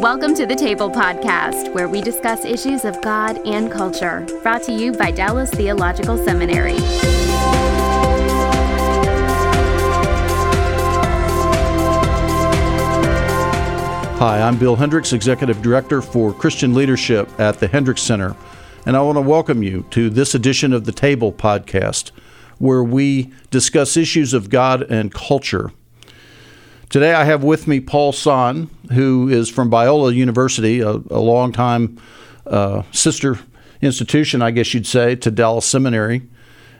Welcome to the Table Podcast, where we discuss issues of God and culture. Brought to you by Dallas Theological Seminary. Hi, I'm Bill Hendricks, Executive Director for Christian Leadership at the Hendricks Center, and I want to welcome you to this edition of the Table Podcast, where we discuss issues of God and culture. Today I have with me Paul Sohn, who is from Biola University, a, a long-time uh, sister institution, I guess you'd say, to Dallas Seminary.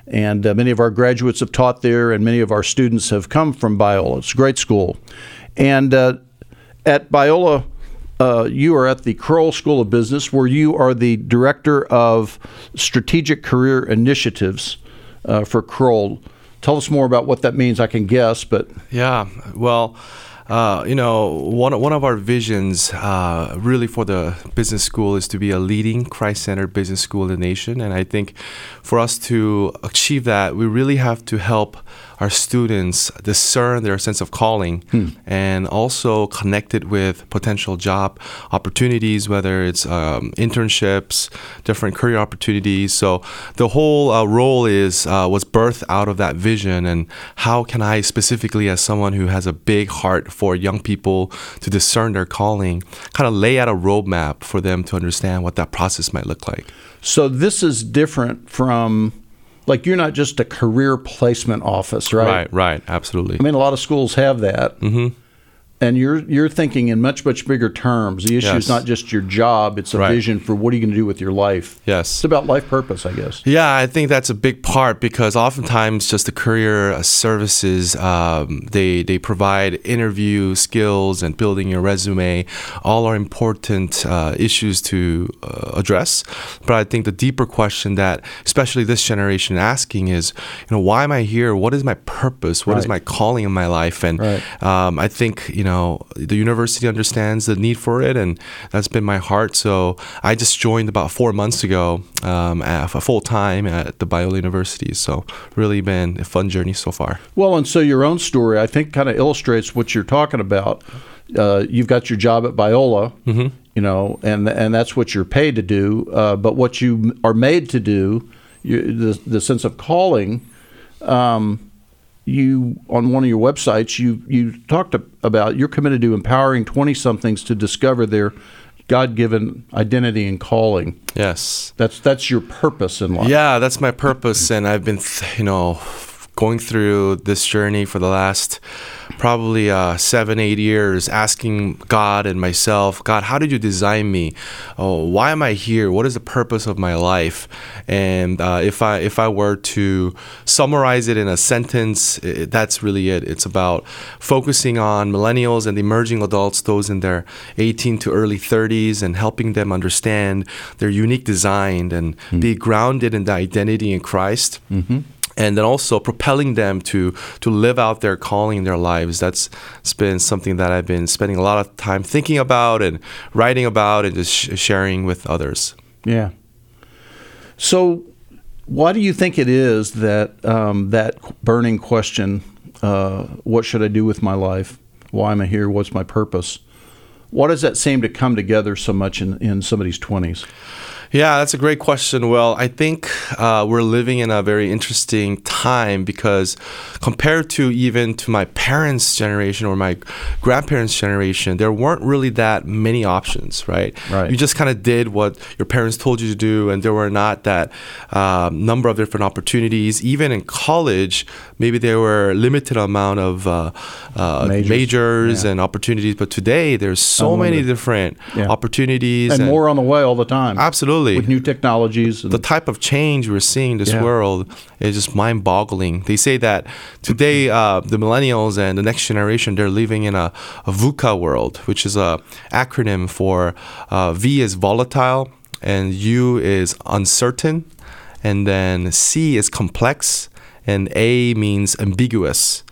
And uh, many of our graduates have taught there, and many of our students have come from Biola. It's a great school. And uh, at Biola, uh, you are at the Crowell School of Business, where you are the director of strategic career initiatives uh, for Crowell. Tell us more about what that means. I can guess, but yeah, well. Uh, you know, one, one of our visions uh, really for the business school is to be a leading Christ centered business school in the nation. And I think for us to achieve that, we really have to help our students discern their sense of calling hmm. and also connect it with potential job opportunities, whether it's um, internships, different career opportunities. So the whole uh, role is uh, was birthed out of that vision, and how can I specifically, as someone who has a big heart for young people to discern their calling, kind of lay out a roadmap for them to understand what that process might look like. So this is different from like you're not just a career placement office, right? Right, right, absolutely. I mean, a lot of schools have that. Mm-hmm and you're you're thinking in much much bigger terms. The issue yes. is not just your job; it's a right. vision for what are you going to do with your life. Yes, it's about life purpose, I guess. Yeah, I think that's a big part because oftentimes just the career uh, services um, they they provide interview skills and building your resume. All are important uh, issues to uh, address. But I think the deeper question that especially this generation asking is, you know, why am I here? What is my purpose? What right. is my calling in my life? And right. um, I think you know know, the university understands the need for it, and that's been my heart. So I just joined about four months ago, um, at, full time at the Biola University. So really been a fun journey so far. Well, and so your own story, I think, kind of illustrates what you're talking about. Uh, you've got your job at Biola, mm-hmm. you know, and and that's what you're paid to do. Uh, but what you are made to do, you, the the sense of calling. Um, you on one of your websites you you talked about you're committed to empowering 20 somethings to discover their God-given identity and calling. Yes. That's that's your purpose in life. Yeah, that's my purpose and I've been you know going through this journey for the last probably uh, seven, eight years, asking God and myself, God, how did you design me? Oh, why am I here? What is the purpose of my life? And uh, if I if I were to summarize it in a sentence, it, that's really it. It's about focusing on millennials and emerging adults, those in their 18 to early 30s, and helping them understand their unique design and mm-hmm. be grounded in the identity in Christ. Mm-hmm and then also propelling them to to live out their calling in their lives. That's been something that I've been spending a lot of time thinking about and writing about and just sh- sharing with others. Yeah. So, why do you think it is that um, that burning question, uh, "What should I do with my life? Why am I here? What's my purpose?" Why does that seem to come together so much in, in somebody's twenties? Yeah, that's a great question. Well, I think uh, we're living in a very interesting time because compared to even to my parents' generation or my grandparents' generation, there weren't really that many options, right? Right. You just kind of did what your parents told you to do, and there were not that um, number of different opportunities. Even in college, maybe there were limited amount of uh, uh, majors, majors yeah. and opportunities, but today there's so many different yeah. opportunities and, and more on the way all the time. Absolutely Absolutely. With new technologies. the type of change we're seeing in this yeah. world is just mind boggling. They say that today, uh, the millennials and the next generation, they're living in a, a VUCA world, which is a acronym for uh, V is volatile, and U is uncertain, and then C is complex, and A means ambiguous.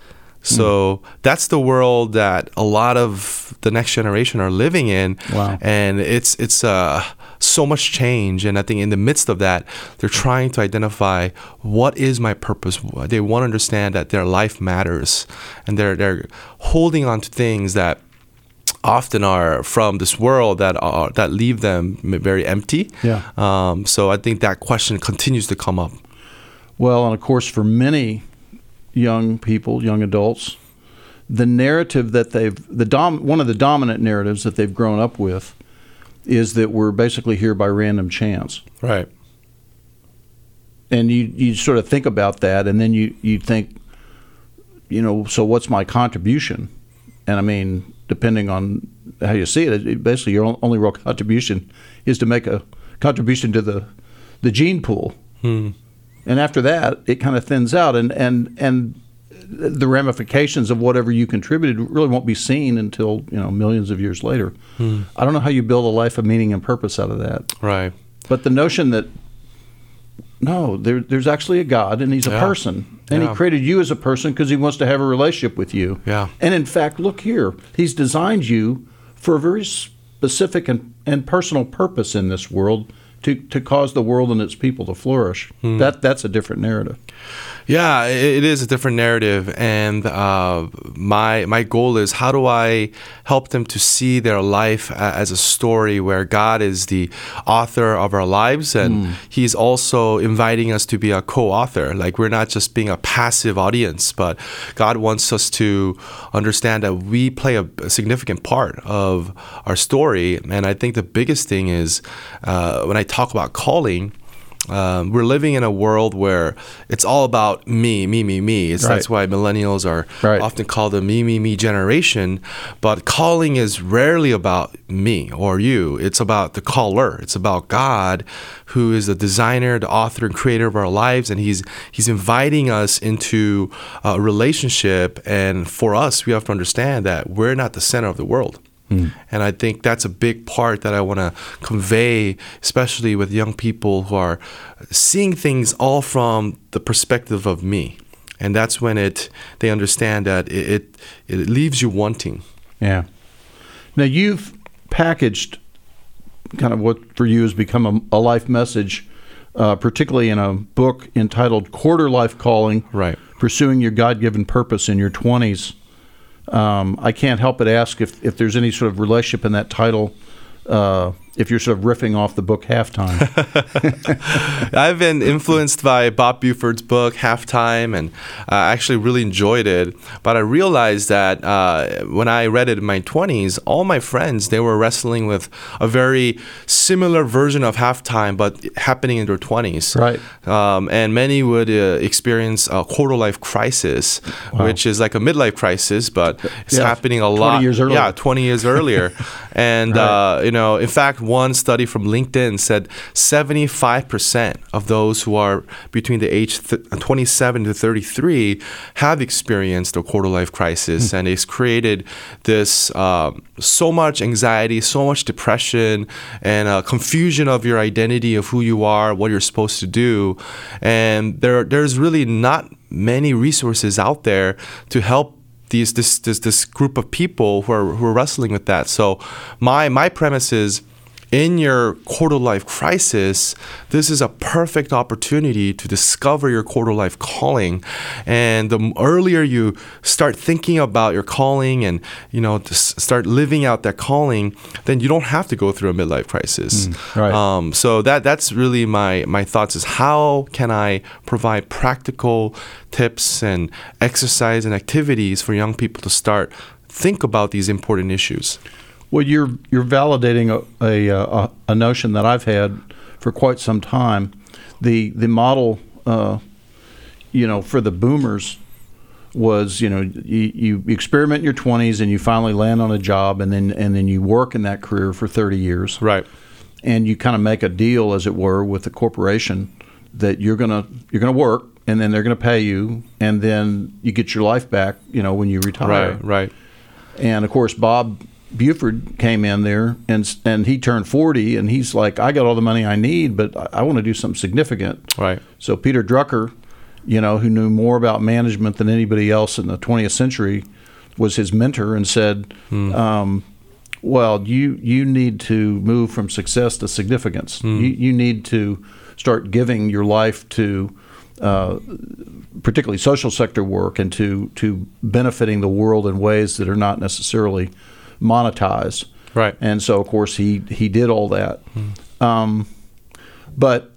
So mm. that's the world that a lot of the next generation are living in. Wow. And it's it's uh so much change and I think in the midst of that they're trying to identify what is my purpose. They want to understand that their life matters and they're they're holding on to things that often are from this world that are that leave them very empty. Yeah. Um, so I think that question continues to come up. Well, and of course, for many young people, young adults, the narrative that they've the dom one of the dominant narratives that they've grown up with is that we're basically here by random chance. Right. And you you sort of think about that, and then you you think, you know, so what's my contribution? And I mean, depending on how you see it, it basically your only real contribution is to make a contribution to the the gene pool. Hmm. And after that, it kind of thins out, and and and the ramifications of whatever you contributed really won't be seen until you know millions of years later. I don't know how you build a life of meaning and purpose out of that, Right. but the notion that no, there, there's actually a God, and He's a Yeah. person, and Yeah. He created you as a person because He wants to have a relationship with you. Yeah. And in fact, look here, He's designed you for a very specific and, and personal purpose in this world to, to cause the world and its people to flourish. Hmm. That that's a different narrative. Yeah, it is a different narrative, and uh, my my goal is how do I help them to see their life as a story where God is the author of our lives, and He's also inviting us to be a co-author. Like we're not just being a passive audience, but God wants us to understand that we play a, a significant part of our story. And I think the biggest thing is uh, when I talk about calling. Um, we're living in a world where it's all about me, me, me, me. It's, That's why millennials are Right. often called the me, me, me generation. But calling is rarely about me or you. It's about the caller. It's about God, who is the designer, the author, and creator of our lives, and He's He's inviting us into a relationship. And for us, we have to understand that we're not the center of the world. And I think that's a big part that I want to convey, especially with young people who are seeing things all from the perspective of me. And that's when it they understand that it it, it leaves you wanting. Yeah. Now you've packaged kind of what for you has become a, a life message, uh, particularly in a book entitled "Quarter Life Calling." Right. Pursuing your God-given purpose in your twenties. Um, I can't help but ask if, if there's any sort of relationship in that title. Uh, if you're sort of riffing off the book halftime. I've been influenced by Bob Buford's book Halftime, and uh, I actually really enjoyed it. But I realized that uh, when I read it in my 20s, all my friends they were wrestling with a very similar version of Halftime, but happening in their 20s. Right. Um, and many would uh, experience a quarter life crisis, which is like a midlife crisis, but it's Yeah, happening a 20 lot. years earlier. Yeah, 20 years earlier. and, uh, you know, in fact, one study from LinkedIn said 75% of those who are between the age th- 27 to 33 have experienced a quarter life crisis. And it's created this um, so much anxiety, so much depression, and uh, confusion of your identity of who you are, what you're supposed to do. And there, there's really not many resources out there to help these this this this group of people who are who are wrestling with that. So my my premise is in your quarter life crisis, this is a perfect opportunity to discover your quarter life calling. And the earlier you start thinking about your calling and you know to start living out that calling, then you don't have to go through a midlife crisis. right. Um, so that that's really my my thoughts is how can I provide practical tips and exercise and activities for young people to start think about these important issues. Well, you're you're validating a, a a a notion that I've had for quite some time. The the model, uh, you know, for the boomers was you know you, you experiment in your 20s and you finally land on a job and then and then you work in that career for 30 years Right. and you kind of make a deal as it were with the corporation that you're gonna you're gonna work and then they're gonna pay you and then you get your life back you know when you retire Right. Right. and of course, Bob Buford came in there and and he turned 40 and he's like, I got all the money I need, but I, I want to do something significant. Right. So Peter Drucker, you know, who knew more about management than anybody else in the 20th century, was his mentor and said, um, "Well, you you need to move from success to significance. You, you need to start giving your life to." Uh, particularly social sector work and to to benefiting the world in ways that are not necessarily monetize. Right. And so, of course, he he did all that. Um, but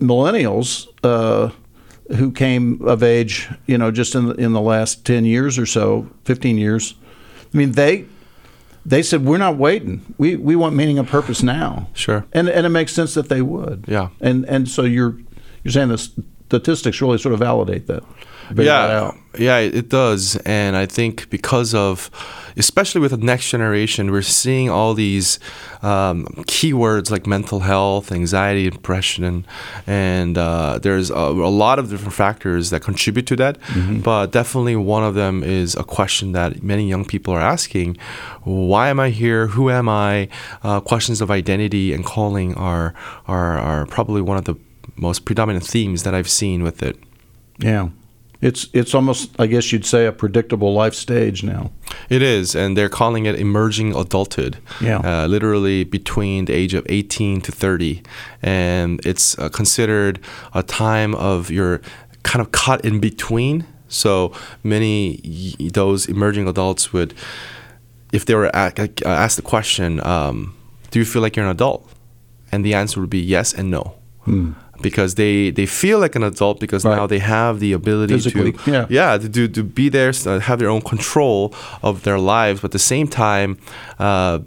millennials uh, who came of age, you know, just in the, in the last ten years or so, fifteen years, I mean, they they said we're not waiting. We we want meaning and purpose now. Sure. And and it makes sense that they would. Yeah. And and so you're you're saying the statistics really sort of validate that. Yeah, yeah, it does, and I think because of, especially with the next generation, we're seeing all these um, keywords like mental health, anxiety, depression, and uh, there's a, a lot of different factors that contribute to that. But definitely one of them is a question that many young people are asking: Why am I here? Who am I? Uh, questions of identity and calling are are are probably one of the most predominant themes that I've seen with it. Yeah. It's it's almost I guess you'd say a predictable life stage now. It is, and they're calling it emerging adulthood. Yeah. Uh, literally between the age of 18 to 30. And it's uh, considered a time of your kind of caught in between. So many those emerging adults would, if they were uh, asked the question, um, "Do you feel like you're an adult?" and the answer would be yes and no. Because they, they feel like an adult because. Right. now they have the ability Physically, to yeah. yeah to, to, to be there uh, have their own control of their lives but at the same time uh,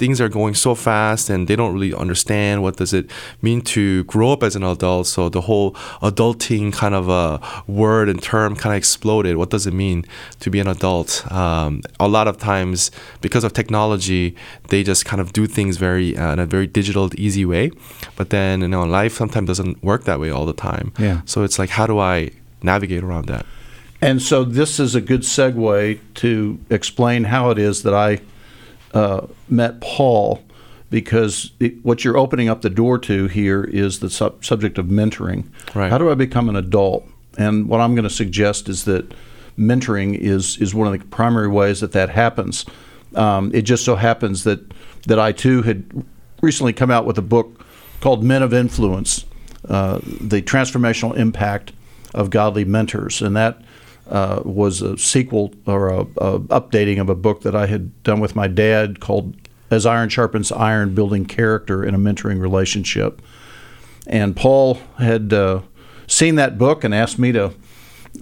things are going so fast and they don't really understand what does it mean to grow up as an adult so the whole adulting kind of a word and term kind of exploded what does it mean to be an adult um, a lot of times because of technology they just kind of do things very uh, in a very digital easy way but then you know life sometimes doesn't work that way all the time Yeah. so it's like how do i navigate around that And so this is a good segue to explain how it is that I uh, met Paul, because it, what you're opening up the door to here is the sub- subject of mentoring. Right. How do I become an adult? And what I'm going to suggest is that mentoring is is one of the primary ways that that happens. Um, it just so happens that that I too had recently come out with a book called Men of Influence: uh, The Transformational Impact of Godly Mentors, and that uh, was a sequel or a, a updating of a book that I had done with my dad called "As Iron Sharpens Iron: Building Character in a Mentoring Relationship." And Paul had uh, seen that book and asked me to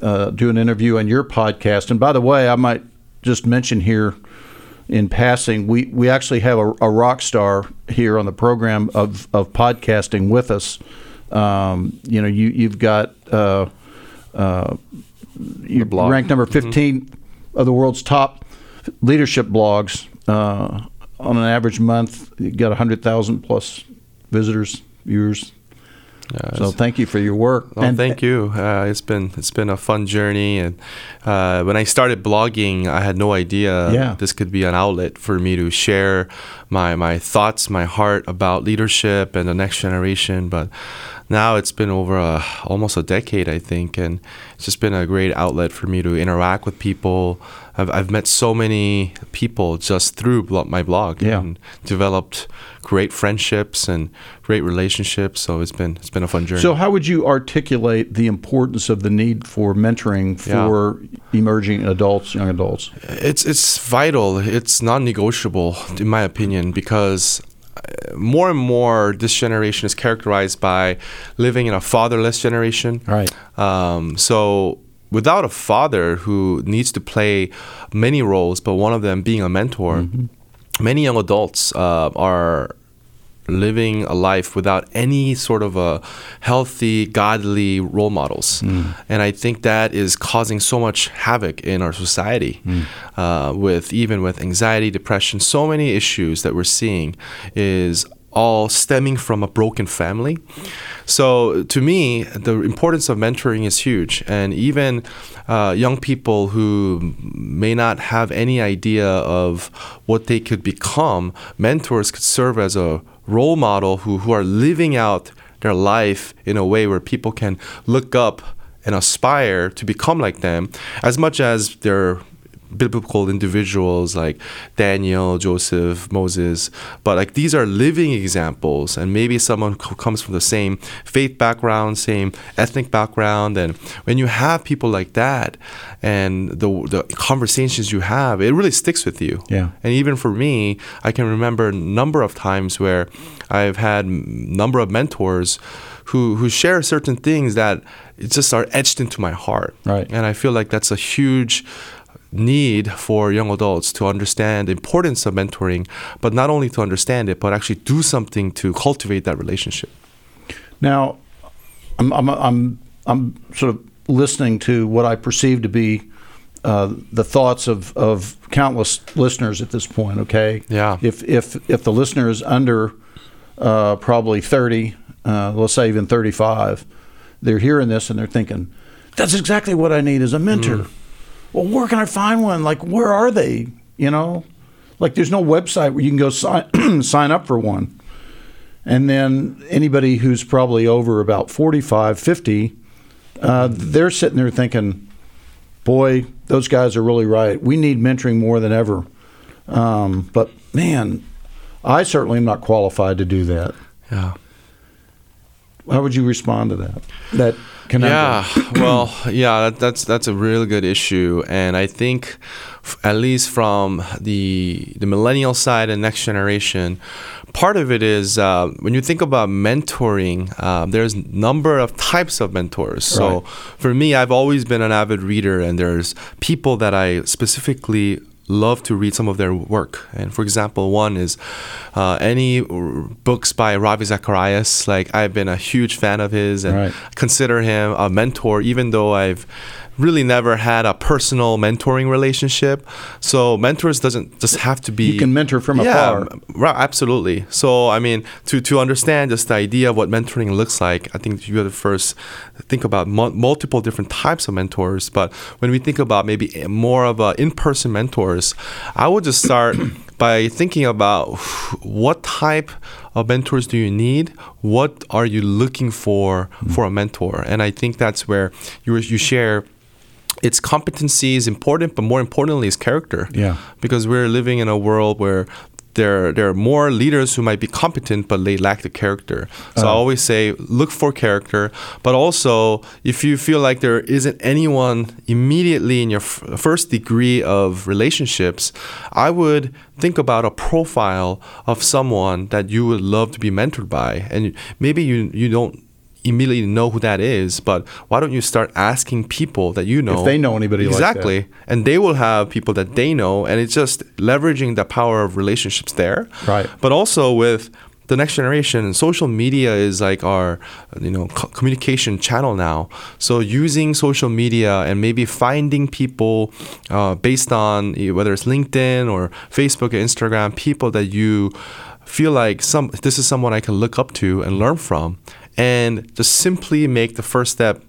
uh, do an interview on your podcast. And by the way, I might just mention here in passing, we, we actually have a, a rock star here on the program of, of podcasting with us. Um, you know, you, you've got uh, uh, you blog. ranked number 15 of the world's top leadership blogs. Uh, on an average month, you got 100,000 plus visitors, viewers. so thank you for your work. Well, thank you. Uh, it's been it's been a fun journey, and uh, when I started blogging, I had no idea Yeah. this could be an outlet for me to share my my thoughts, my heart about leadership and the next generation. But now it's been over a, almost a decade, I think, and it's just been a great outlet for me to interact with people. I've, I've met so many people just through my blog Yeah. and developed great friendships and great relationships. So it's been it's been a fun journey. So, how would you articulate the importance of the need for mentoring Yeah. for emerging adults, young adults? It's it's vital. It's non-negotiable, in my opinion, because more and more this generation is characterized by living in a fatherless generation. Right. Um, so without a father who needs to play many roles, but one of them being a mentor, many young adults uh, are living a life without any sort of a healthy, godly role models. And I think that is causing so much havoc in our society uh, with even with anxiety, depression, so many issues that we're seeing is all stemming from a broken family. So to me, the importance of mentoring is huge, and even uh, young people who may not have any idea of what they could become, mentors could serve as a role model who, who are living out their life in a way where people can look up and aspire to become like them, as much as they're biblical individuals like Daniel, Joseph, Moses, but like these are living examples, and maybe someone who comes from the same faith background, same ethnic background, and when you have people like that, and the the conversations you have, it really sticks with you. Yeah. And even for me, I can remember a number of times where I've had number of mentors who who share certain things that just are etched into my heart. Right. And I feel like that's a huge need for young adults to understand the importance of mentoring, but not only to understand it, but actually do something to cultivate that relationship. Now, I'm, I'm, I'm, I'm sort of listening to what I perceive to be uh, the thoughts of, of countless listeners at this point. Okay. Yeah. If if if the listener is under uh, probably 30, uh, let's say even 35, they're hearing this and they're thinking, "That's exactly what I need as a mentor." Well, where can I find one? Like, where are they? You know, like there's no website where you can go sign sign up for one. And then anybody who's probably over about 45, 50, uh, they're sitting there thinking, boy, those guys are really right. We need mentoring more than ever. Um, but man, I certainly am not qualified to do that. Yeah. How would you respond to that? That conundrum? Yeah, well, yeah, that, that's that's a really good issue, and I think, f- at least from the the millennial side and next generation, part of it is uh, when you think about mentoring, uh, there's number of types of mentors. So Right. for me, I've always been an avid reader, and there's people that I specifically love to read some of their work. And for example, one is uh, any r- books by Ravi Zacharias. Like I've been a huge fan of his and Right. consider him a mentor, even though I've really never had a personal mentoring relationship. So mentors doesn't just have to be You can mentor from yeah, afar. Right, absolutely. So, I mean, to, to understand just the idea of what mentoring looks like, I think you have to first think about mul- multiple different types of mentors. But when we think about maybe more of a in-person mentors, I would just start by thinking about what type of mentors do you need? What are you looking for hmm. for a mentor? And I think that's where you you share its competency is important, but more importantly, is character. Yeah. Because we're living in a world where there there are more leaders who might be competent, but they lack the character. So I uh-huh. always say, look for character, but also if you feel like there isn't anyone immediately in your f- first degree of relationships, I would think about a profile of someone that you would love to be mentored by, and maybe you you don't immediately know who that is, but why don't you start asking people that you know if they know anybody like that. exactly, and they will have people that they know, and it's just leveraging the power of relationships there. Right. But also with the next generation, social media is like our you know co- communication channel now. So using social media and maybe finding people uh, based on whether it's LinkedIn or Facebook or Instagram, people that you feel like some this is someone I can look up to and learn from, and just simply make the first step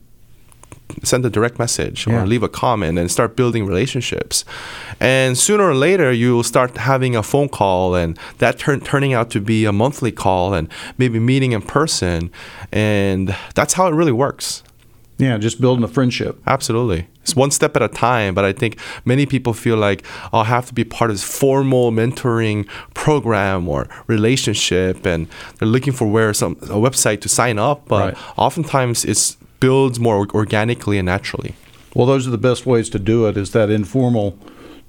send a direct message Yeah. or leave a comment and start building relationships. And sooner or later, you'll start having a phone call, and that turn, turning out to be a monthly call, and maybe meeting in person. And that's how it really works. Yeah, just building a friendship. Absolutely. It's one step at a time, but I think many people feel like oh, I'll have to be part of this formal mentoring program or relationship, and they're looking for where some a website to sign up. But Right. oftentimes, it's builds more organically and naturally. Well, those are the best ways to do it. Is that informal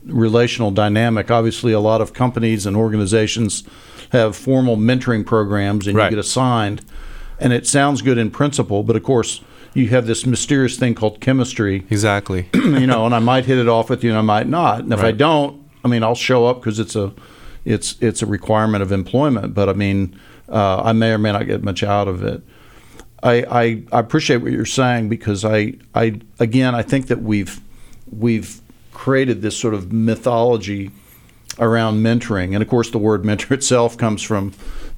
relational dynamic? Obviously, a lot of companies and organizations have formal mentoring programs, and Right. you get assigned, and it sounds good in principle. But of course, you have this mysterious thing called chemistry, Exactly. you know, and I might hit it off with you, and I might not. And if I don't, I mean, I'll show up because it's a, it's it's a requirement of employment. But I mean, uh, I may or may not get much out of it. I, I, I appreciate what you're saying because I, I again I think that we've we've created this sort of mythology around mentoring, and of course the word mentor itself comes from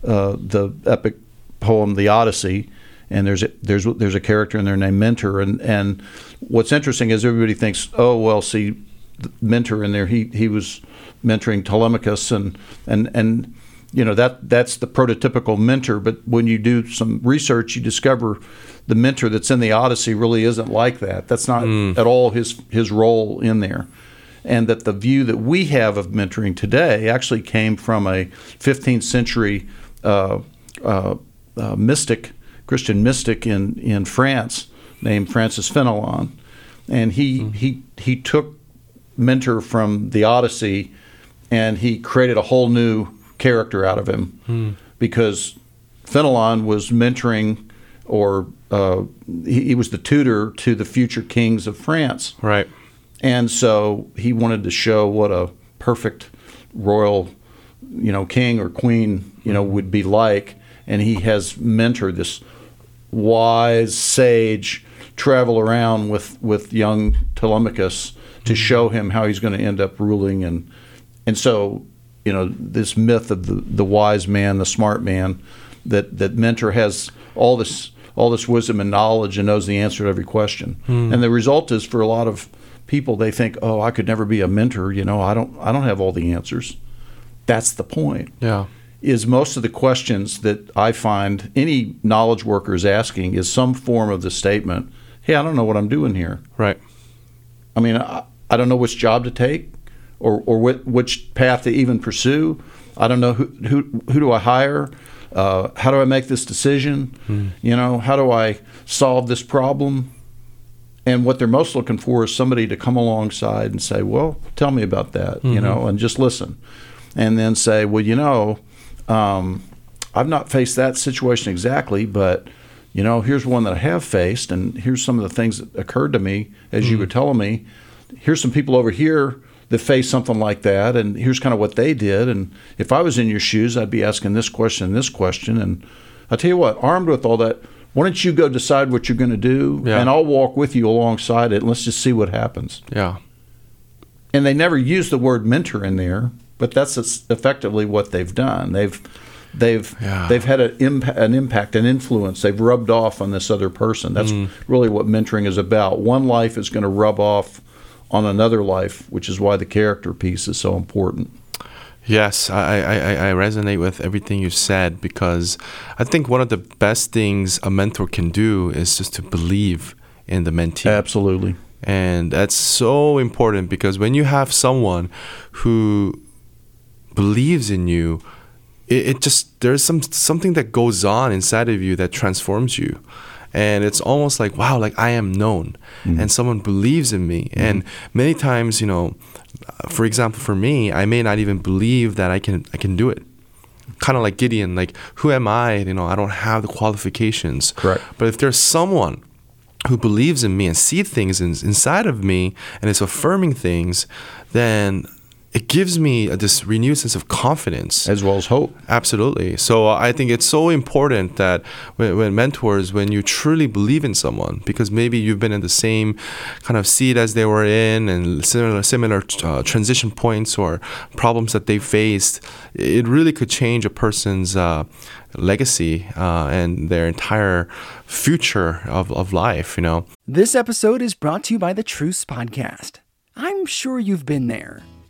uh, the epic poem The Odyssey, and there's a, there's there's a character in there named Mentor, and and what's interesting is everybody thinks oh well see the Mentor in there he he was mentoring Telemachus and and and you know that that's the prototypical mentor but when you do some research you discover the mentor that's in the odyssey really isn't like that. That's not at all his his role in there. And that the view that we have of mentoring today actually came from a 15th century uh, uh, uh, mystic, Christian mystic in, in France named Francis Fenelon. And he, mm-hmm. he, he took mentor from the Odyssey and he created a whole new character out of him mm. because Fenelon was mentoring or uh, he, he, was the tutor to the future kings of France. Right. And so he wanted to show what a perfect royal, you know, king or queen, you know, would be like. And he has mentored this wise sage travel around with, with young Telemachus to hmm. show him how he's going to end up ruling. And, and so, you know, this myth of the, the wise man, the smart man, that, that mentor has all this all this wisdom and knowledge and knows the answer to every question. Hmm. And the result is for a lot of people they think, "Oh, I could never be a mentor, you know, I don't I don't have all the answers." That's the point. Yeah. Is most of the questions that I find any knowledge worker is asking is some form of the statement, "Hey, I don't know what I'm doing here." Right. I mean, I, I don't know which job to take or or wh- which path to even pursue. I don't know who who who do I hire? Uh, how do I make this decision? Hmm. You know, how do I solve this problem? And what they're most looking for is somebody to come alongside and say, "Well, tell me about that," mm-hmm. you know, and just listen, and then say, "Well, you know, um, I've not faced that situation exactly, but." You know, here's one that I have faced, and here's some of the things that occurred to me as mm-hmm. you were telling me. Here's some people over here that face something like that, and here's kind of what they did. And if I was in your shoes, I'd be asking this question and this question. And I tell you what, armed with all that, why don't you go decide what you're going to do, yeah. and I'll walk with you alongside it, and let's just see what happens. Yeah. And they never use the word mentor in there, but that's effectively what they've done. They've they've yeah. they've had an, an impact, an influence. They've rubbed off on this other person. That's mm. really what mentoring is about. One life is going to rub off on another life, which is why the character piece is so important. Yes, I, I, I resonate with everything you said because I think one of the best things a mentor can do is just to believe in the mentee. Absolutely. And that's so important because when you have someone who believes in you, it, it just there's some something that goes on inside of you that transforms you. And it's almost like wow like i am known. Mm-hmm. and someone believes in me. Mm-hmm. and many times you know for example for me i may not even believe that i can i can do it. Kind of like gideon like who am i? You know i don't have the qualifications. Correct. But if there's someone who believes in me and see things in, inside of me and is affirming things then it gives me this renewed sense of confidence as well as hope. Absolutely. So uh, I think it's so important that when, when, mentors, when you truly believe in someone, because maybe you've been in the same kind of seat as they were in, and similar similar uh, transition points or problems that they faced, it really could change a person's uh, legacy uh, and their entire future of, of life. You know. This episode is brought to you by the Truce Podcast. I'm sure you've been there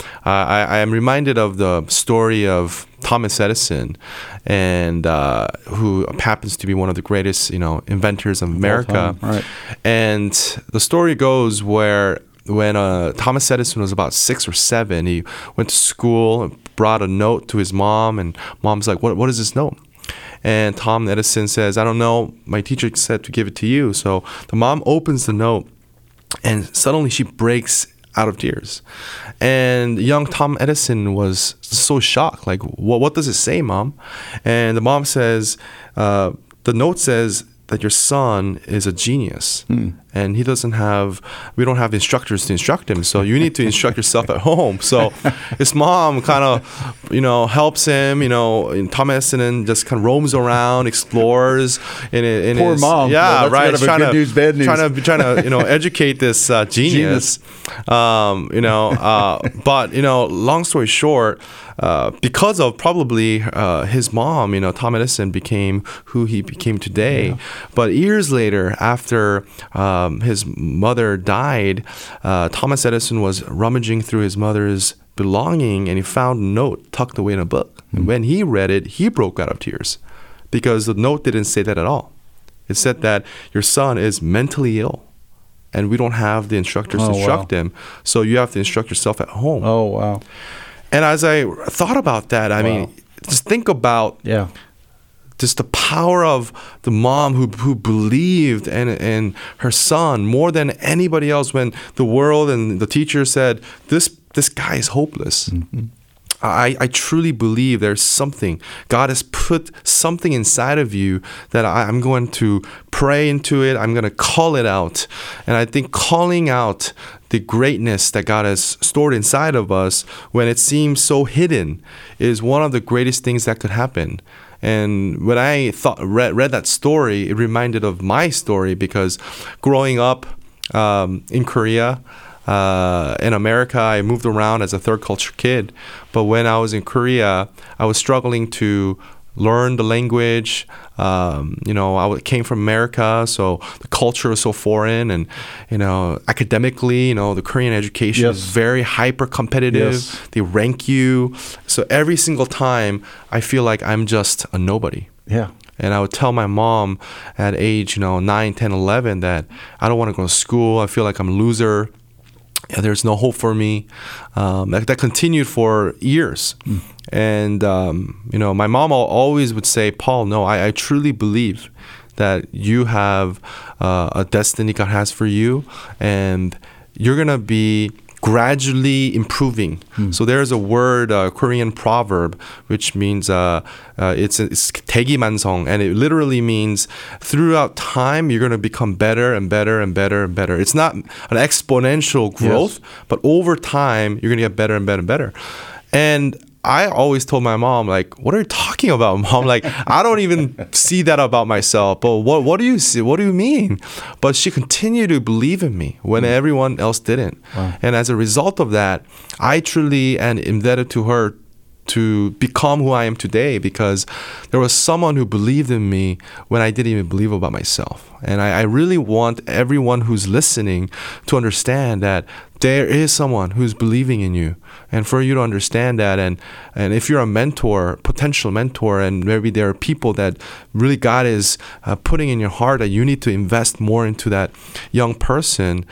Uh, I, I, am reminded of the story of Thomas Edison, and uh, who happens to be one of the greatest, you know, inventors of America. Right. And the story goes where when uh, Thomas Edison was about six or seven, he went to school, and brought a note to his mom, and mom's like, "What? What is this note?" And Tom Edison says, "I don't know. My teacher said to give it to you." So the mom opens the note, and suddenly she breaks out of tears. And young Tom Edison was so shocked, like, what, what does it say, mom? And the mom says, uh, the note says that your son is a genius and he doesn't have we don't have instructors to instruct him so you need to instruct yourself at home so his mom kind of you know helps him you know and Tom Edison just kind of roams around explores in, in Poor his, mom. yeah Well, right trying to news, bad news. trying to trying to you know educate this uh, genius, um, you know uh, but you know long story short uh, because of probably uh, his mom, you know, Tom Edison became who he became today. But years later, after um, his mother died, uh, Thomas Edison was rummaging through his mother's belonging and he found a note tucked away in a book. Hmm. And when he read it, he broke out of tears because the note didn't say that at all. It said that your son is mentally ill. And we don't have the instructors Oh, to wow. instruct him, so you have to instruct yourself at home. Oh wow. And as I thought about that, I Wow. mean, just think about Yeah. Just the power of the mom who who believed in in her son more than anybody else when the world and the teacher said this this guy is hopeless. Mm-hmm. I, I truly believe there's something God has put something inside of you that I, I'm going to pray into it. I'm going to call it out, and I think calling out the greatness that God has stored inside of us when it seems so hidden is one of the greatest things that could happen. And when I thought read, read that story, it reminded of my story because growing up um, in Korea, uh, in America, I moved around as a third culture kid. But when I was in Korea, I was struggling to learn the language. Um, you know, I came from America, so the culture was so foreign, and you know, academically, you know, the Korean education is very hyper competitive. Yes. They rank you, so every single time I feel like I'm just a nobody. Yeah. And I would tell my mom at age, you know, 9, 10, 11 that I don't want to go to school. I feel like I'm a loser. Yeah, there's no hope for me. Um, that, that continued for years. And, um, you know, my mom always would say, Paul, no, I, I truly believe that you have uh, a destiny God has for you. And you're going to be gradually improving. So there's a word, a Korean proverb, which means uh, uh, it's it's 대기만성, and it literally means throughout time you're going to become better and better and better and better. It's not an exponential growth, but over time you're going to get better and better and better. And I always told my mom, like, what are you talking about, mom? Like, I don't even see that about myself. But what what do you see? What do you mean? But she continued to believe in me when mm. everyone else didn't. And as a result of that, I truly am indebted to her to become who I am today because there was someone who believed in me when I didn't even believe about myself. And I, I really want everyone who's listening to understand that there is someone who's believing in you. And for you to understand that and and if you're a mentor, potential mentor, and maybe there are people that really God is uh, putting in your heart that you need to invest more into that young person,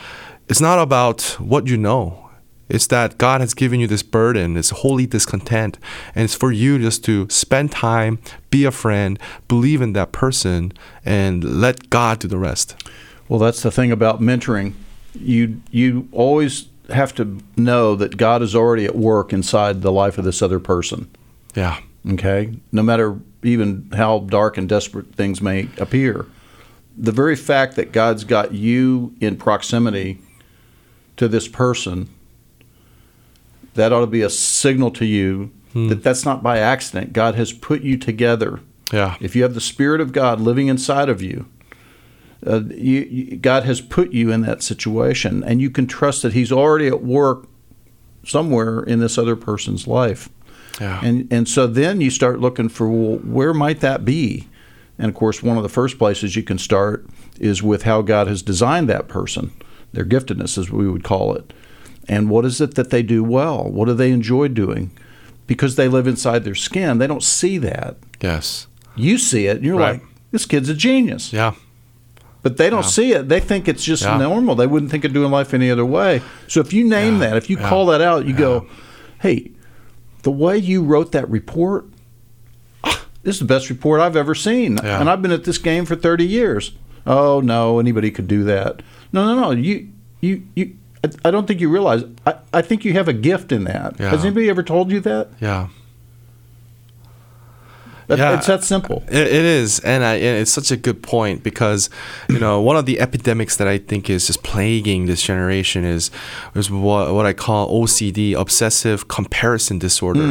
it's not about what you know. It's that God has given you this burden, this holy discontent, and it's for you just to spend time, be a friend, believe in that person, and let God do the rest. Well, that's the thing about mentoring. You you always have to know that God is already at work inside the life of this other person. Yeah. Okay, no matter even how dark and desperate things may appear, the very fact that God's got you in proximity to this person, that ought to be a signal to you hmm. that that's not by accident. God has put you together. Yeah. If you have the Spirit of God living inside of you, uh, you, you, God has put you in that situation, and you can trust that He's already at work somewhere in this other person's life. Yeah. And and so then you start looking for well, where might that be? And of course, one of the first places you can start is with how God has designed that person, their giftedness, as we would call it. And what is it that they do well? What do they enjoy doing? Because they live inside their skin, they don't see that. yes. You see it, and you're Right. like, this kid's a genius. Yeah. But they don't see it. They think it's just Yeah. normal. They wouldn't think of doing life any other way. So if you name Yeah. that, if you Yeah. call that out, you go, hey, the way you wrote that report, ah, this is the best report I've ever seen. Yeah. And I've been at this game for 30 years. Oh, no, anybody could do that. No, no, no. You, you, you, I, I don't think you realize. I, I think you have a gift in that. Yeah. Has anybody ever told you that? Yeah. That- Yeah. It's that simple. It, it is, and, I, and it's such a good point because you know one of the epidemics that I think is just plaguing this generation is is what what I call OCD, obsessive comparison disorder.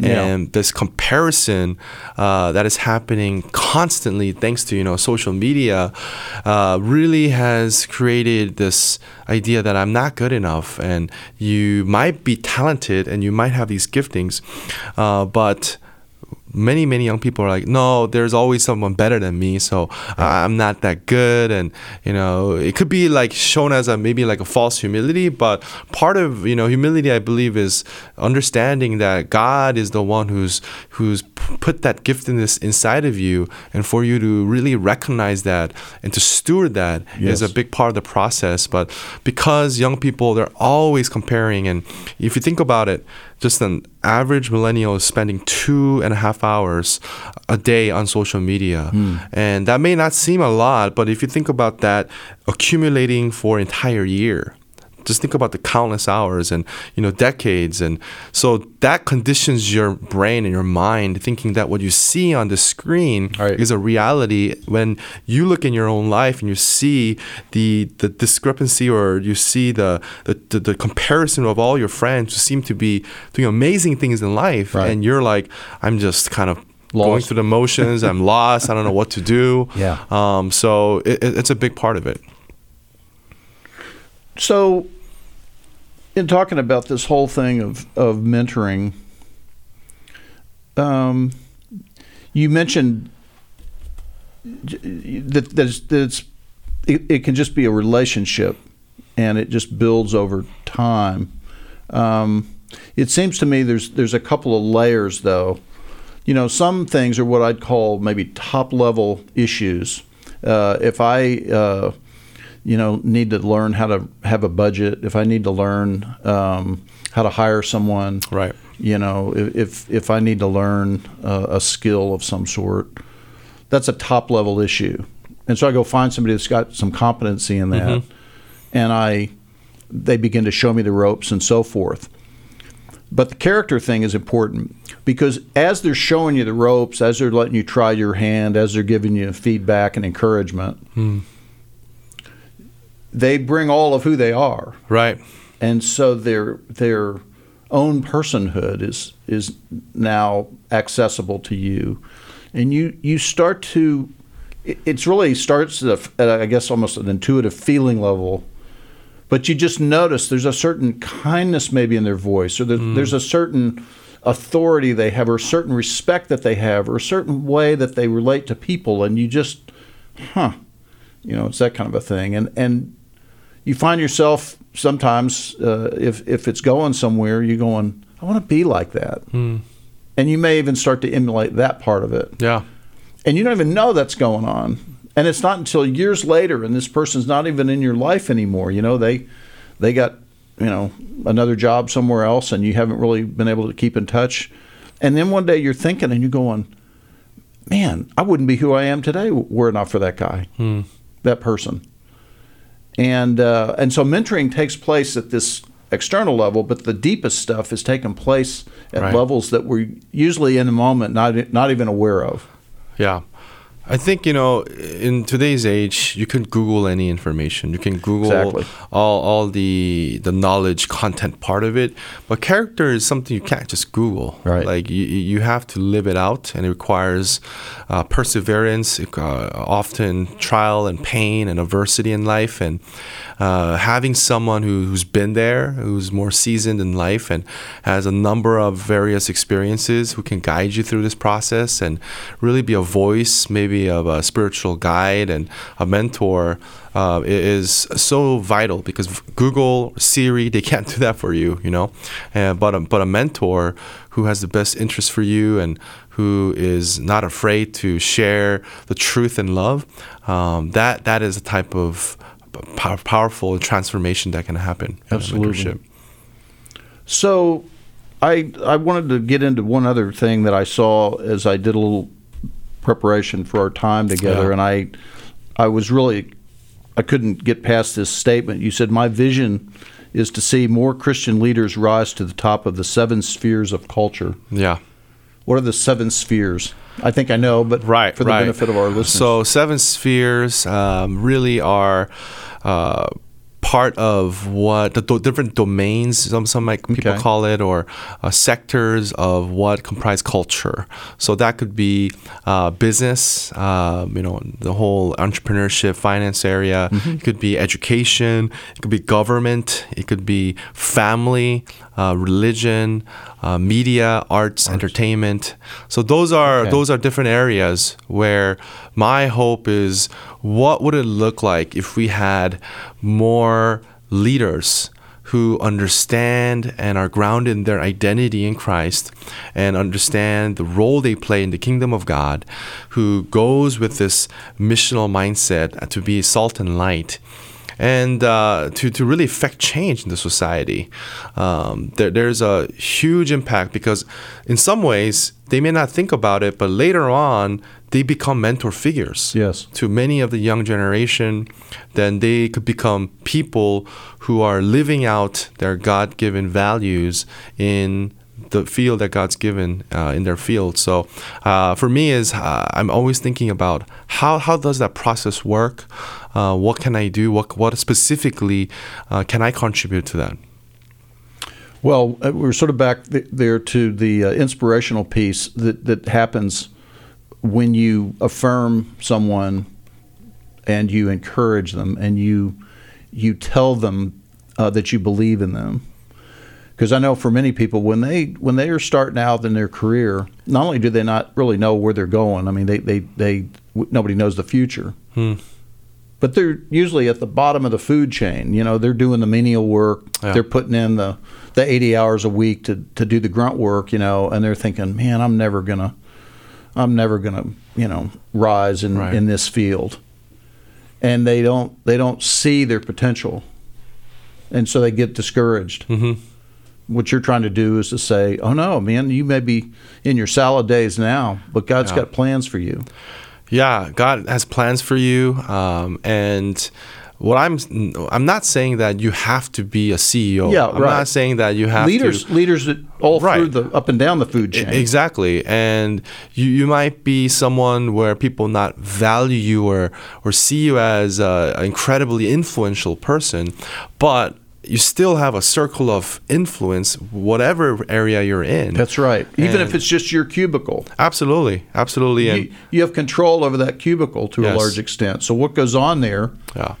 yeah. And this comparison uh, that is happening constantly, thanks to you know social media, uh, really has created this idea that I'm not good enough, and you might be talented and you might have these giftings, uh, but many many young people are like no there's always someone better than me so i'm not that good. And you know it could be like shown as a maybe like a false humility but part of you know humility i believe is understanding that god is the one who's who's put that giftedness inside of you and for you to really recognize that and to steward that is Yes. a big part of the process. But because young people they're always comparing and if you think about it just an average millennial is spending two and a half hours a day on social media. Hmm. And that may not seem a lot but if you think about that accumulating for an entire year just think about the countless hours and you know decades. And so that conditions your brain and your mind thinking that what you see on the screen Right. is a reality. When you look in your own life and you see the the discrepancy or you see the the, the, the comparison of all your friends who seem to be doing amazing things in life Right. and you're like i'm just kind of going through the motions. I'm lost. I don't know what to do. Yeah. um so it, it- it's a big part of it. So, in talking about this whole thing of, of mentoring, um, you mentioned that that it, it can just be a relationship and it just builds over time. Um, it seems to me there's there's a couple of layers though. You know, some things are what I'd call maybe top level issues. Uh, if I uh, you know need to learn how to have a budget. If i need to learn um, how to hire someone Right. you know if if, if i need to learn uh, a skill of some sort that's a top level issue. And so i go find somebody that's got some competency in that and i they begin to show me the ropes and so forth. But the character thing is important because as they're showing you the ropes, as they're letting you try your hand, as they're giving you feedback and encouragement, they bring all of who they are, right. And so their their own personhood is is now accessible to you, and you you start to. it- It's really starts at, a, at a, I guess almost an intuitive feeling level. But you just notice there's a certain kindness maybe in their voice or there, mm. there's a certain authority they have or a certain respect that they have or a certain way that they relate to people and you just huh you know it's that kind of a thing. And and you find yourself sometimes uh, if if it's going somewhere you're going i want to be like that. And you may even start to emulate that part of it. Yeah. And you don't even know that's going on. And it's not until years later and this person's not even in your life anymore you know they they got you know another job somewhere else and you haven't really been able to keep in touch. And then one day you're thinking and you're going man i wouldn't be who i am today were it not for that guy that person and uh, and so mentoring takes place at this external level but the deepest stuff is taking place at Right. levels that we're usually in the moment not not even aware of Yeah. I think, you know, in today's age, you can Google any information. You can Google Exactly. all, all the the knowledge content part of it. But character is something you can't just Google. Right. Like you, you have to live it out and it requires uh, perseverance, uh, often trial and pain and adversity in life. And uh, having someone who, who's been there, who's more seasoned in life and has a number of various experiences who can guide you through this process and really be a voice, maybe of a spiritual guide and a mentor uh, is so vital because Google, Siri, they can't do that for you, you know. Uh, but a, but a mentor who has the best interest for you and who is not afraid to share the truth and love, um, that that is a type of pow- powerful transformation that can happen. Absolutely. So, I I wanted to get into one other thing that I saw as I did a little preparation for our time together, Yeah. and I I was really I couldn't get past this statement. You said my vision is to see more Christian leaders rise to the top of the seven spheres of culture. Yeah. What are the seven spheres? I think I know, but right, for the right. benefit of our listeners. So seven spheres um, really are. Uh, part of what the do- different domains some some like people Okay. call it or uh, sectors of what comprise culture. So that could be uh, business um, you know the whole entrepreneurship finance area. Mm-hmm. it could be education. It could be government. It could be family uh, religion uh, media arts, entertainment. So those are Okay. those are different areas where my hope is what would it look like if we had more leaders who understand and are grounded in their identity in Christ and understand the role they play in the kingdom of God, who goes with this missional mindset to be salt and light and uh, to, to really affect change in the society. Um, there, there's a huge impact because, in some ways, they may not think about it, but later on, they become mentor figures Yes. to many of the young generation. Then they could become people who are living out their God given values in the field that God's given uh, in their field. So uh, for me is uh, I'm always thinking about how, how does that process work? Uh, what can I do? What, what specifically uh, can I contribute to that? Well, uh, we're sort of back th- there to the uh, inspirational piece that, that happens when you affirm someone and you encourage them and you you tell them uh, that you believe in them. Because I know for many people, when they when they are starting out in their career, not only do they not really know where they're going, I mean, they they, they nobody knows the future, but they're usually at the bottom of the food chain. You know, they're doing the menial work, Yeah. they're putting in the the eighty hours a week to to do the grunt work. You know, and they're thinking, man, I'm never gonna, I'm never gonna, you know, rise in Right. in this field, and they don't they don't see their potential, and so they get discouraged Mm-hmm. what you're trying to do is to say, "Oh no, man, you may be in your salad days now, but God's Yeah. got plans for you." Yeah, God has plans for you, um, and what I'm I'm not saying that you have to be a CEO. Yeah, I'm right. not saying that you have leaders, to. leaders that all through the up and down the food chain. Exactly, and you, you might be someone where people not value you or or see you as an incredibly influential person, but you still have a circle of influence, whatever area you're in. That's right. Even if it's just your cubicle, absolutely, absolutely, and you, you have control over that cubicle to a large extent. So what goes on there, yeah.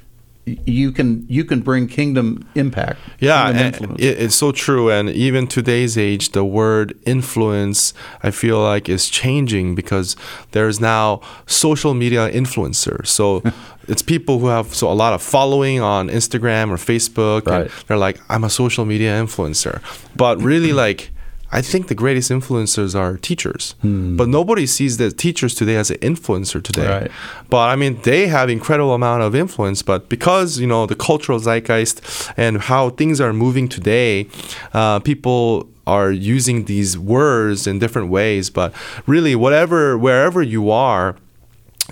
You can you can bring kingdom impact. Yeah, kingdom it, it's so true. And even today's age, the word influence, I feel like, is changing because there's now social media influencers. So it's people who have so a lot of following on Instagram or Facebook, Right. and they're like, I'm a social media influencer. But really, like. I think the greatest influencers are teachers, but nobody sees the teachers today as an influencer today. Hmm. Right. But I mean, they have incredible amount of influence. But because you know the cultural zeitgeist and how things are moving today, uh, people are using these words in different ways. But really, whatever, wherever you are,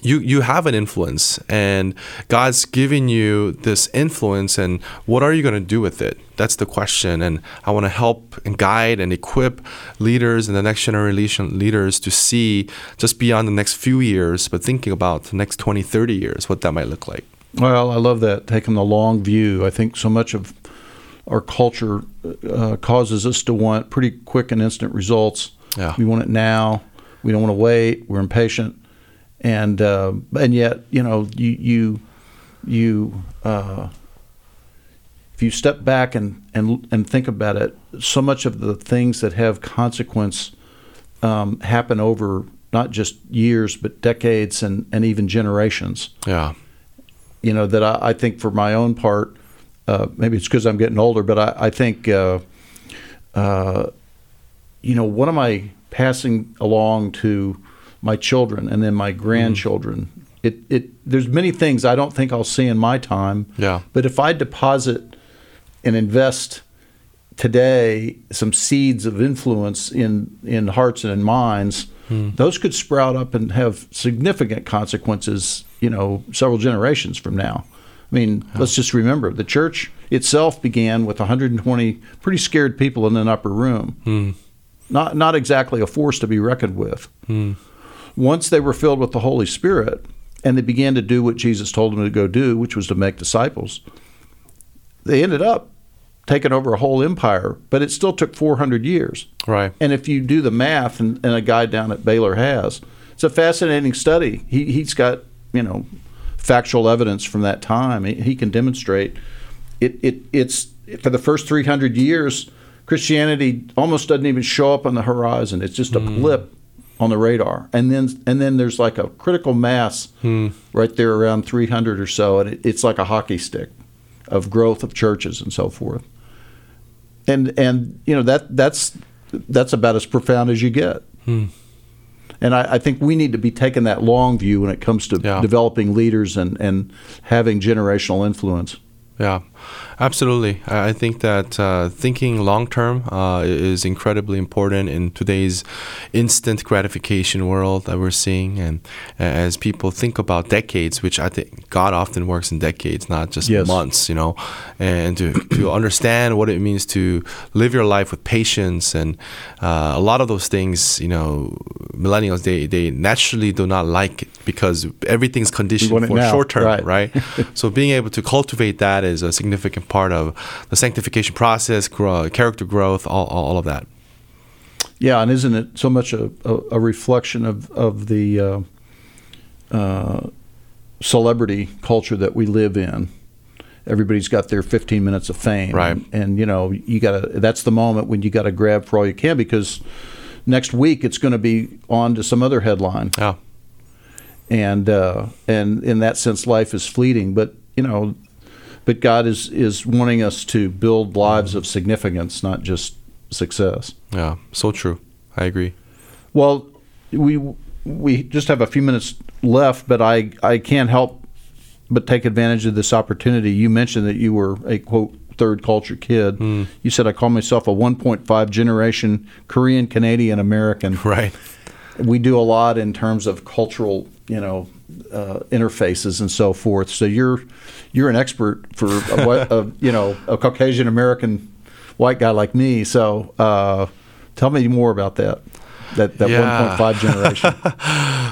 you you have an influence and God's giving you this influence and what are you going to do with it that's the question and I want to help and guide and equip leaders and the next generation leaders to see just beyond the next few years but thinking about the next 20 30 years what that might look like Well, I love that taking the long view. I think so much of our culture uh, causes us to want pretty quick and instant results. Yeah. We want it now. We don't want to wait. We're impatient, and uh, and yet you know you you you uh, if you step back and and and think about it, so much of the things that have consequence um, happen over not just years but decades and and even generations. Yeah. You know that I, I think for my own part, uh, maybe it's because I'm getting older, but I, I think, uh, uh, you know, what am I passing along to my children and then my grandchildren? It, it, there's many things I don't think I'll see in my time. Yeah. But if I deposit and invest today some seeds of influence in in hearts and in minds, hmm. those could sprout up and have significant consequences. You know, several generations from now. I mean, let's just remember the church itself began with 120 pretty scared people in an upper room. Hmm. Not not exactly a force to be reckoned with. Hmm. Once they were filled with the Holy Spirit and they began to do what Jesus told them to go do, which was to make disciples, they ended up taking over a whole empire, but it still took 400 years. Right. And if you do the math, and, and a guy down at Baylor has, it's a fascinating study. He, he's got, you know, factual evidence from that time. He, he can demonstrate it, it. It's for the first 300 years, Christianity almost doesn't even show up on the horizon. It's just a mm. blip on the radar, and then and then there's like a critical mass hmm. right there around 300 or so, and it, it's like a hockey stick of growth of churches and so forth. And and you know that that's that's about as profound as you get. Hmm. And I, I think we need to be taking that long view when it comes to Yeah. developing leaders and, and having generational influence. Yeah, absolutely. I think that uh, thinking long term uh, is incredibly important in today's instant gratification world that we're seeing, and as people think about decades, which I think God often works in decades, not just Yes. months, you know, and to to understand what it means to live your life with patience and uh, a lot of those things, you know, millennials they they naturally do not like it because everything's conditioned for short term, right. right? so being able to cultivate that is a significant part of the sanctification process, grow, character growth, all, all, all of that. Yeah, and isn't it so much a, a, a reflection of, of the uh, uh, celebrity culture that we live in? Everybody's got their 15 minutes of fame. Right. And, and, you know, you got to, that's the moment when you got to grab for all you can because next week it's going to be on to some other headline. Yeah, and uh, and in that sense, life is fleeting. But you know, but God is is wanting us to build lives of significance, not just success. yeah, so true. I agree. Well, we we just have a few minutes left, but I I can't help but take advantage of this opportunity. You mentioned that you were a quote third culture kid. Hmm. You said I call myself a 1.5 generation Korean Canadian American. Right. we do a lot in terms of cultural, you know, uh, interfaces and so forth. So you're you're an expert for a, what- a, you know a Caucasian American white guy like me. So uh, tell me more about that. That that Yeah. 1.5 generation.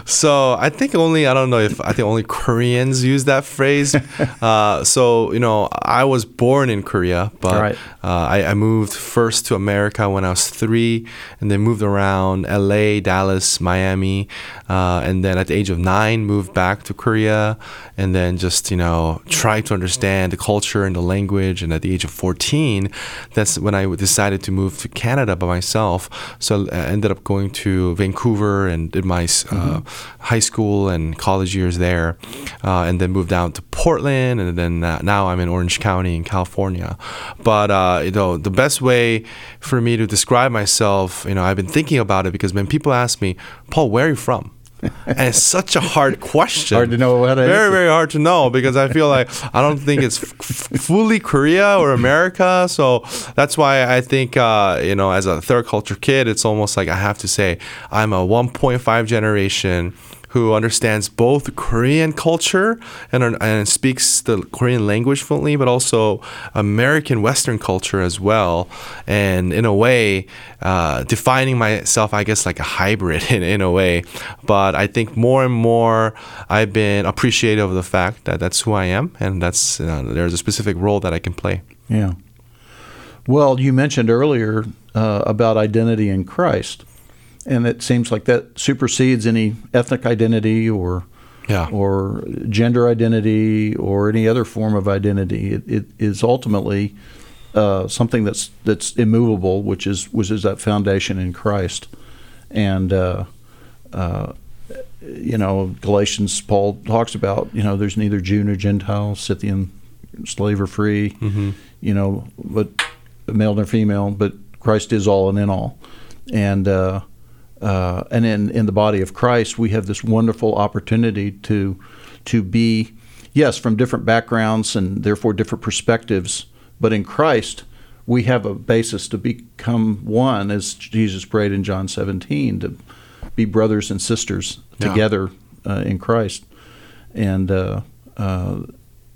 So I think only I don't know if I think only Koreans use that phrase. uh, so you know, I was born in Korea, but Right. uh, I, I moved first to America when I was three, and then moved around L.A., Dallas, Miami, uh, and then at the age of nine, moved back to Korea, and then just you know try to understand the culture and the language. And at the age of fourteen, that's when I decided to move to Canada by myself. So I ended up going to Vancouver and did my uh, high school and college years there, uh, and then moved down to Portland, and then uh, now I'm in Orange County in California. But uh, you know, the best way for me to describe myself, you know, I've been thinking about it because when people ask me, Paul, where are you from? And it's such a hard question. Hard to know to Very, answer. very hard to know because I feel like I don't think it's f- fully Korea or America. So that's why I think, uh, you know, as a third culture kid, it's almost like I have to say I'm a 1.5 generation who understands both Korean culture and, and speaks the Korean language fluently, but also American Western culture as well. And in a way, uh, defining myself, I guess, like a hybrid in, in a way. But I think more and more I've been appreciative of the fact that that's who I am and that's uh, there's a specific role that I can play. yeah. Well, you mentioned earlier uh, about identity in Christ, and it seems like that supersedes any ethnic identity or Yeah. or gender identity or any other form of identity. It, it is ultimately uh, something that's that's immovable, which is which is that foundation in Christ. And uh, uh, you know, Galatians, Paul talks about you know there's neither Jew nor Gentile, Scythian, slave or free. You know, but male nor female, but Christ is all and in all. And uh, and in, in the body of Christ, we have this wonderful opportunity to to be, yes, from different backgrounds and therefore different perspectives, but in Christ, we have a basis to become one, as Jesus prayed in John 17, to be brothers and sisters Yeah. together uh, in Christ. And uh, uh,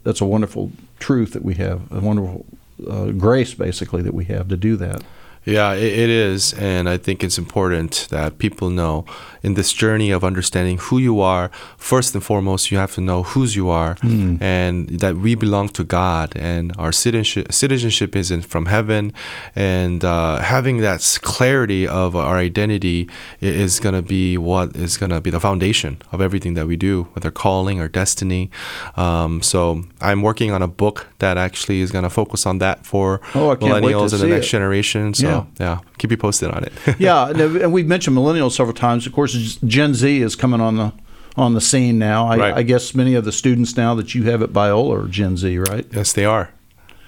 that's a wonderful truth that we have, a wonderful uh, grace, basically, that we have to do that. Yeah, it, it is. And I think it's important that people know in this journey of understanding who you are, first and foremost, you have to know whose you are Mm. and that we belong to God and our citizenship, citizenship is from heaven. And uh, having that clarity of our identity is going to be what is going to be the foundation of everything that we do, whether calling, or destiny. Um, so I'm working on a book that actually is going to focus on that for Oh, I can't wait to millennials and the next it. generation. So Yeah. Yeah, keep you posted on it. yeah, and and we've mentioned millennials several times. Of course, Gen Z is coming on the on the scene now. I, Right. I guess many of the students now that you have at Biola are Gen Z, right? yes, they are.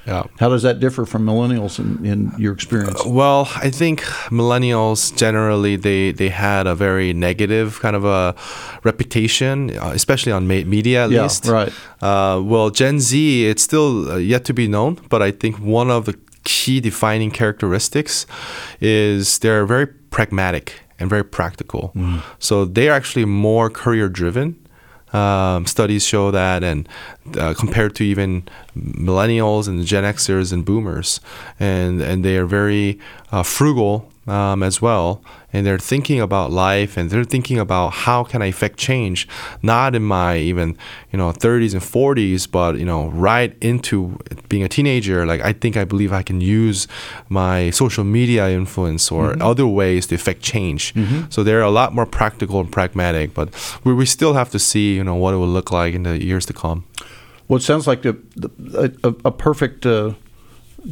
Yeah. How does that differ from millennials in, in your experience? Well, I think millennials generally they they had a very negative kind of a reputation, uh, especially on media at Yeah, least. right. Uh, well, Gen Z, it's still uh, yet to be known, but I think one of the key defining characteristics is they're very pragmatic and very practical. So they're actually more career driven. Um, studies show that, and uh, compared to even millennials and Gen Xers and Boomers, and and they are very uh, frugal um, as well, and they're thinking about life, and they're thinking about how can I affect change, not in my even you know 30s and 40s, but you know right into being a teenager. Like I think I believe I can use my social media influence or other ways to affect change. So they're a lot more practical and pragmatic, but we, we still have to see you know what it will look like in the years to come. Well, it sounds like the, the, a, a perfect uh,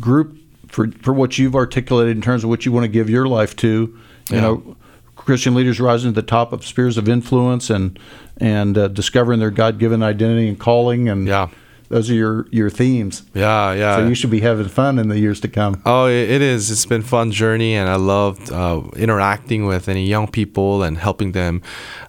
group for, for what you've articulated in terms of what you want to give your life to. You Yeah. know, Christian leaders rising to the top of spheres of influence and and uh, discovering their God given identity and calling. And Yeah. Those are your your themes. Yeah, yeah. So you should be having fun in the years to come. Oh, it is. It's been a fun journey, and I loved uh, interacting with any young people and helping them,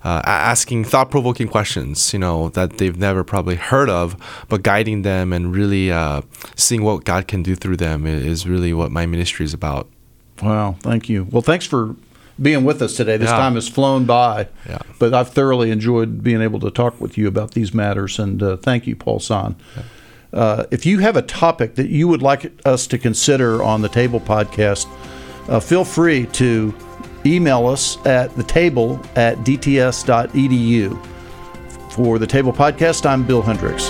uh, asking thought-provoking questions. You know that they've never probably heard of, but guiding them and really uh, seeing what God can do through them is really what my ministry is about. Wow, thank you. Well, thanks for being with us today. This Yeah. time has flown by, Yeah. but I've thoroughly enjoyed being able to talk with you about these matters, and uh, thank you, Paul Sohn. Uh, if you have a topic that you would like us to consider on the Table podcast, uh, feel free to email us at the table at dts.edu. For the Table podcast, I'm Bill Hendricks.